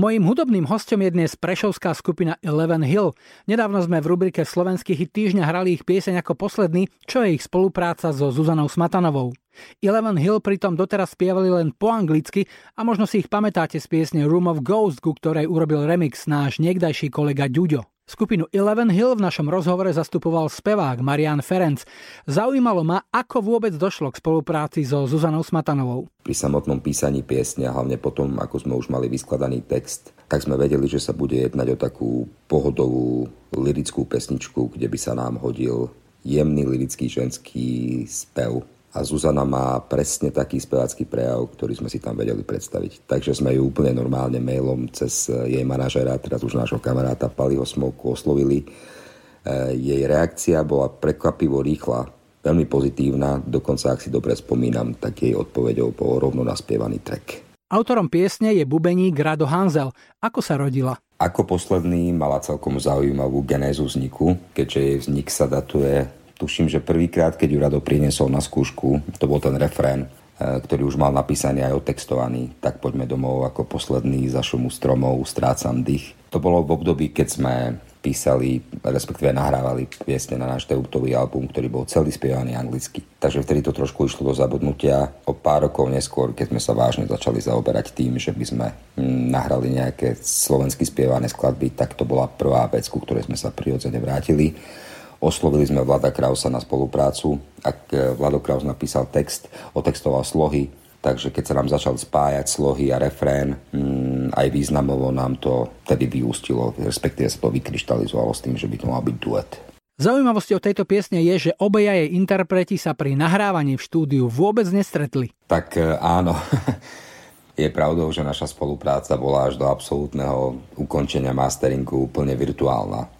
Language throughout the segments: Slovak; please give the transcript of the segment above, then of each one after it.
Mojím hudobným hostom je dnes prešovská skupina Eleven Hill. Nedávno sme v rubrike Slovenských hit týždňa hrali ich pieseň ako posledný, čo je ich spolupráca so Zuzanou Smatanovou. Eleven Hill pritom doteraz spievali len po anglicky a možno si ich pamätáte z piesne Room of Ghost, ku ktorej urobil remix náš niekdajší kolega Ďuďo. Skupinu Eleven Hill v našom rozhovore zastupoval spevák Marian Ferenc. Zaujímalo ma, ako vôbec došlo k spolupráci so Zuzanou Smatanovou. Pri samotnom písaní piesne a hlavne potom, ako sme už mali vyskladaný text, tak sme vedeli, že sa bude jednať o takú pohodovú lirickú pesničku, kde by sa nám hodil jemný lirický ženský spev a Zuzana má presne taký spevácky prejav, ktorý sme si tam vedeli predstaviť. Takže sme ju úplne normálne mailom cez jej manažera, teraz už nášho kamaráta Paliho Smoku oslovili. E, jej reakcia bola prekvapivo rýchla, veľmi pozitívna, dokonca ak si dobre spomínam, tak jej odpovedou bol rovno naspievaný track. Autorom piesne je bubeník Rado Hanzel. Ako sa rodila? Ako posledný mala celkom zaujímavú genézu vzniku, keďže jej vznik sa datuje tuším, že prvýkrát, keď ju Rado priniesol na skúšku, to bol ten refrén, e, ktorý už mal napísaný aj otextovaný, tak poďme domov ako posledný za šumu stromov, strácam dých. To bolo v období, keď sme písali, respektíve nahrávali piesne na náš debutový album, ktorý bol celý spievaný anglicky. Takže vtedy to trošku išlo do zabudnutia. O pár rokov neskôr, keď sme sa vážne začali zaoberať tým, že by sme mm, nahrali nejaké slovensky spievané skladby, tak to bola prvá vec, ku ktorej sme sa prirodzene vrátili. Oslovili sme Vlada Krausa na spoluprácu. Ak e, Vlado Kraus napísal text, otextoval slohy, takže keď sa nám začal spájať slohy a refrén, mm, aj významovo nám to tedy vyústilo, respektíve sa to vykryštalizovalo s tým, že by to mal byť duet. Zaujímavosťou tejto piesne je, že obaja jej interpreti sa pri nahrávaní v štúdiu vôbec nestretli. Tak e, áno. Je pravdou, že naša spolupráca bola až do absolútneho ukončenia masteringu úplne virtuálna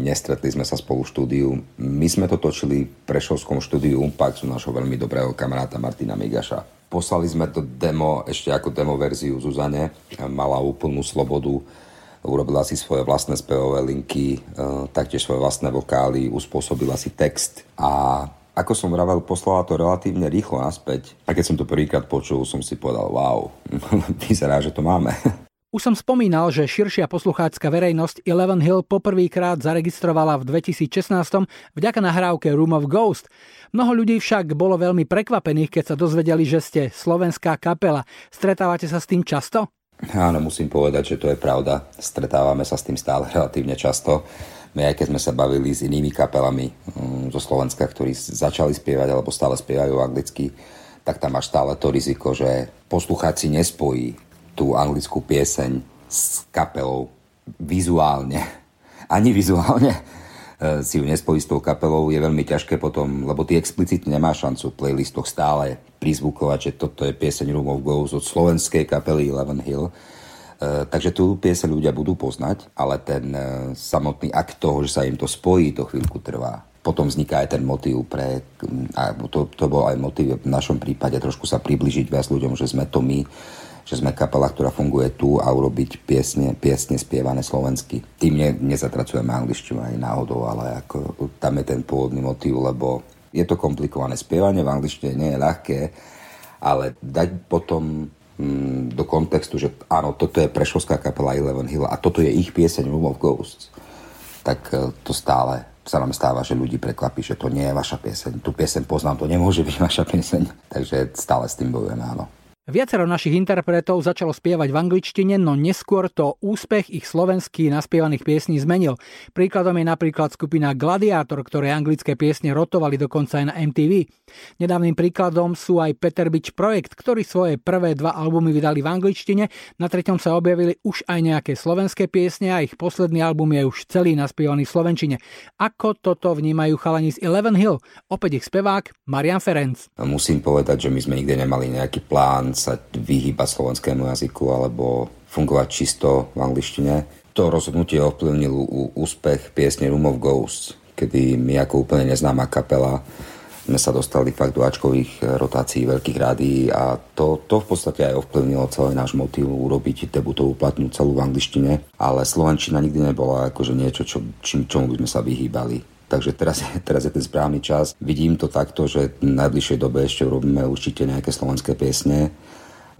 nestretli sme sa spolu v štúdiu. My sme to točili v Prešovskom štúdiu Umpax u nášho veľmi dobrého kamaráta Martina Migaša. Poslali sme to demo ešte ako demo verziu Zuzane. Mala úplnú slobodu, urobila si svoje vlastné spevové linky, e, taktiež svoje vlastné vokály, uspôsobila si text a ako som vravel, poslala to relatívne rýchlo naspäť. A keď som to prvýkrát počul, som si povedal, wow, vyzerá, že to máme. Už som spomínal, že širšia posluchácka verejnosť Eleven Hill poprvýkrát zaregistrovala v 2016 vďaka nahrávke Room of Ghost. Mnoho ľudí však bolo veľmi prekvapených, keď sa dozvedeli, že ste slovenská kapela. Stretávate sa s tým často? Áno, musím povedať, že to je pravda. Stretávame sa s tým stále relatívne často. My aj keď sme sa bavili s inými kapelami mm, zo Slovenska, ktorí začali spievať alebo stále spievajú anglicky, tak tam máš stále to riziko, že poslucháci nespojí tú anglickú pieseň s kapelou vizuálne. Ani vizuálne e, si ju nespojí s tou kapelou, je veľmi ťažké potom, lebo ty explicitne nemá šancu v playlistoch stále prizvukovať, že toto je pieseň Room of Ghost od slovenskej kapely Eleven Hill. E, takže tú pieseň ľudia budú poznať, ale ten e, samotný akt toho, že sa im to spojí, to chvíľku trvá. Potom vzniká aj ten motív pre, a to, to bol aj motív v našom prípade, trošku sa približiť viac ľuďom, že sme to my, že sme kapela, ktorá funguje tu a urobiť piesne, piesne spievané slovensky. Tým ne, nezatracujeme angličtinu aj náhodou, ale ako, tam je ten pôvodný motív, lebo je to komplikované. Spievanie v angličtine nie je ľahké, ale dať potom mm, do kontextu, že áno, toto je prešovská kapela Eleven Hill a toto je ich pieseň Room of Ghosts, tak e, to stále sa nám stáva, že ľudí prekvapí, že to nie je vaša pieseň. Tu pieseň poznám, to nemôže byť vaša pieseň. Takže stále s tým bojujeme, áno. Viacero našich interpretov začalo spievať v angličtine, no neskôr to úspech ich slovenských naspievaných piesní zmenil. Príkladom je napríklad skupina Gladiátor, ktoré anglické piesne rotovali dokonca aj na MTV. Nedávnym príkladom sú aj Peter Beach Projekt, ktorí svoje prvé dva albumy vydali v angličtine, na treťom sa objavili už aj nejaké slovenské piesne a ich posledný album je už celý naspievaný v slovenčine. Ako toto vnímajú chalani z Eleven Hill? Opäť ich spevák Marian Ferenc. Musím povedať, že my sme nikdy nemali nejaký plán sa vyhýbať slovenskému jazyku alebo fungovať čisto v angličtine. To rozhodnutie ovplyvnil úspech piesne Room of Ghosts, kedy my ako úplne neznáma kapela sme sa dostali fakt do ačkových rotácií veľkých rádií a to, to v podstate aj ovplyvnilo celý náš motív urobiť debutovú platňu celú v angličtine, ale slovenčina nikdy nebola akože niečo, čo, čím, čomu by sme sa vyhýbali. Takže teraz teraz je ten správny čas. Vidím to takto, že v najbližšej dobe ešte urobíme určite nejaké slovenské piesne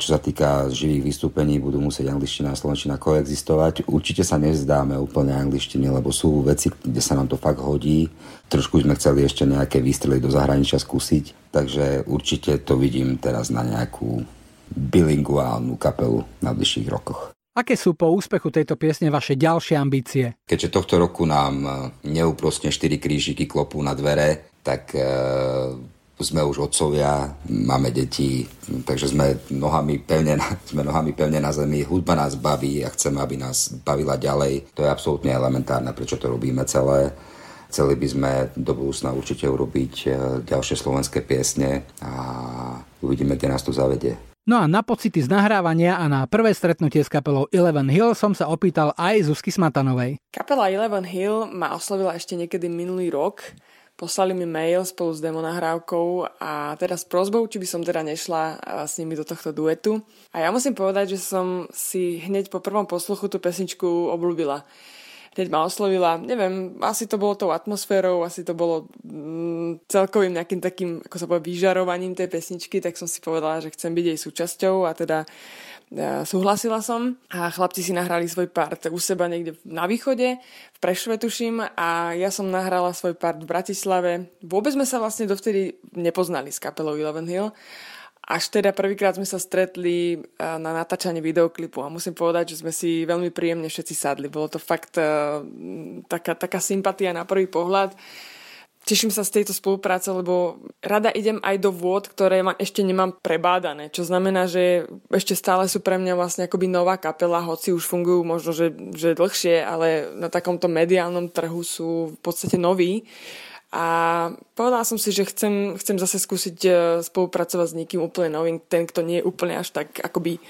čo sa týka živých vystúpení, budú musieť angličtina a slovenčina koexistovať. Určite sa nevzdáme úplne angličtine, lebo sú veci, kde sa nám to fakt hodí. Trošku sme chceli ešte nejaké výstrely do zahraničia skúsiť, takže určite to vidím teraz na nejakú bilinguálnu kapelu na bližších rokoch. Aké sú po úspechu tejto piesne vaše ďalšie ambície? Keďže tohto roku nám neúprostne 4 krížiky klopú na dvere, tak e, sme už otcovia, máme deti, takže sme nohami pevne na, sme nohami pevne na zemi, hudba nás baví a chceme, aby nás bavila ďalej. To je absolútne elementárne, prečo to robíme celé. Chceli by sme do budúcna určite urobiť e, ďalšie slovenské piesne a uvidíme, kde nás to zavedie. No a na pocity z nahrávania a na prvé stretnutie s kapelou Eleven Hill som sa opýtal aj Zuzky Smatanovej. Kapela Eleven Hill ma oslovila ešte niekedy minulý rok poslali mi mail spolu s demo nahrávkou a teraz prozbou, či by som teda nešla s nimi do tohto duetu. A ja musím povedať, že som si hneď po prvom posluchu tú pesničku obľúbila. Hneď ma oslovila, neviem, asi to bolo tou atmosférou, asi to bolo mm, celkovým nejakým takým, ako sa povie, vyžarovaním tej pesničky, tak som si povedala, že chcem byť jej súčasťou a teda súhlasila som. A chlapci si nahrali svoj part u seba niekde na východe, v Prešove tuším a ja som nahrala svoj part v Bratislave. Vôbec sme sa vlastne dovtedy nepoznali s kapelou Eleven Hill až teda prvýkrát sme sa stretli na natáčanie videoklipu a musím povedať, že sme si veľmi príjemne všetci sadli. Bolo to fakt uh, taká, taká sympatia na prvý pohľad. Teším sa z tejto spolupráce, lebo rada idem aj do vôd, ktoré ma ešte nemám prebádané, čo znamená, že ešte stále sú pre mňa vlastne akoby nová kapela, hoci už fungujú možno, že, že dlhšie, ale na takomto mediálnom trhu sú v podstate noví. A povedala som si, že chcem, chcem zase skúsiť e, spolupracovať s niekým úplne novým, ten, kto nie je úplne až tak akoby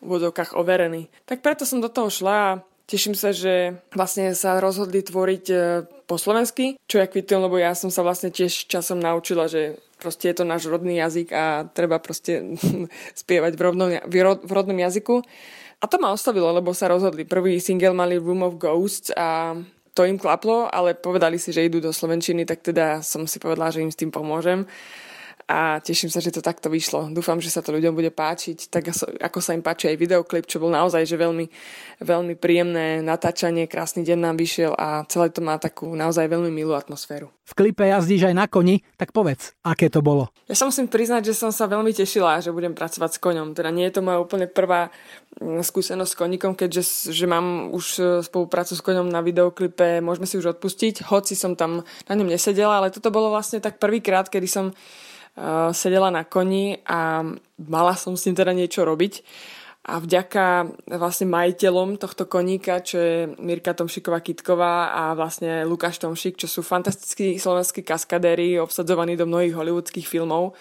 v vodokách overený. Tak preto som do toho šla a Teším sa, že vlastne sa rozhodli tvoriť e, po slovensky, čo ja kvitujem, lebo ja som sa vlastne tiež časom naučila, že proste je to náš rodný jazyk a treba proste spievať v, rovnom, v rodnom jazyku. A to ma ostavilo, lebo sa rozhodli. Prvý single mali Room of Ghosts a to im klaplo, ale povedali si, že idú do Slovenčiny, tak teda som si povedala, že im s tým pomôžem a teším sa, že to takto vyšlo. Dúfam, že sa to ľuďom bude páčiť, tak ako sa im páči aj videoklip, čo bol naozaj že veľmi, veľmi príjemné natáčanie, krásny deň nám vyšiel a celé to má takú naozaj veľmi milú atmosféru. V klipe jazdíš aj na koni, tak povedz, aké to bolo. Ja sa musím priznať, že som sa veľmi tešila, že budem pracovať s koňom. Teda nie je to moja úplne prvá mm, skúsenosť s koníkom, keďže že mám už e, spoluprácu s koňom na videoklipe, môžeme si už odpustiť, hoci som tam na ňom nesedela, ale toto bolo vlastne tak prvýkrát, kedy som sedela na koni a mala som s tým teda niečo robiť. A vďaka vlastne majiteľom tohto koníka, čo je Mirka Tomšiková Kitková a vlastne Lukáš Tomšik, čo sú fantastickí slovenskí kaskadéri obsadzovaní do mnohých hollywoodských filmov,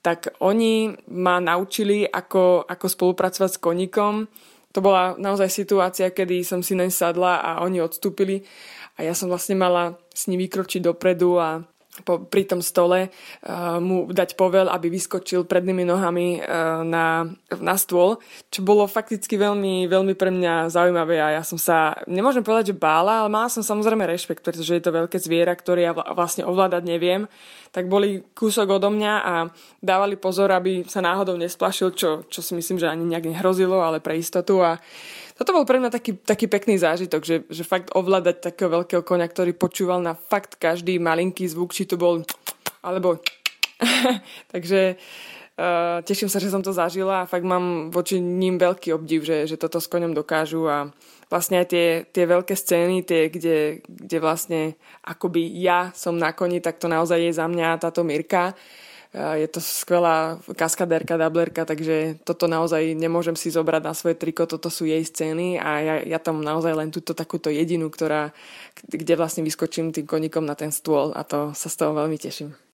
tak oni ma naučili, ako, ako spolupracovať s koníkom. To bola naozaj situácia, kedy som si naň sadla a oni odstúpili a ja som vlastne mala s ním vykročiť dopredu a po, pri tom stole uh, mu dať povel, aby vyskočil prednými nohami uh, na, na stôl, čo bolo fakticky veľmi, veľmi pre mňa zaujímavé a ja som sa, nemôžem povedať, že bála, ale mala som samozrejme rešpekt, pretože je to veľké zviera, ktoré ja vlastne ovládať neviem, tak boli kúsok odo mňa a dávali pozor, aby sa náhodou nesplašil, čo, čo si myslím, že ani nejak nehrozilo, ale pre istotu. A toto bol pre mňa taký, taký pekný zážitok, že, že fakt ovládať takého veľkého konia, ktorý počúval na fakt každý malinký zvuk, či to bol alebo takže uh, teším sa, že som to zažila a fakt mám voči ním veľký obdiv, že, že toto s koňom dokážu a vlastne aj tie, tie veľké scény, tie, kde, kde vlastne akoby ja som na koni, tak to naozaj je za mňa táto Mirka je to skvelá kaskadérka, dablerka, takže toto naozaj nemôžem si zobrať na svoje triko, toto sú jej scény a ja, ja tam naozaj len túto takúto jedinú, ktorá, kde vlastne vyskočím tým koníkom na ten stôl a to sa z toho veľmi teším.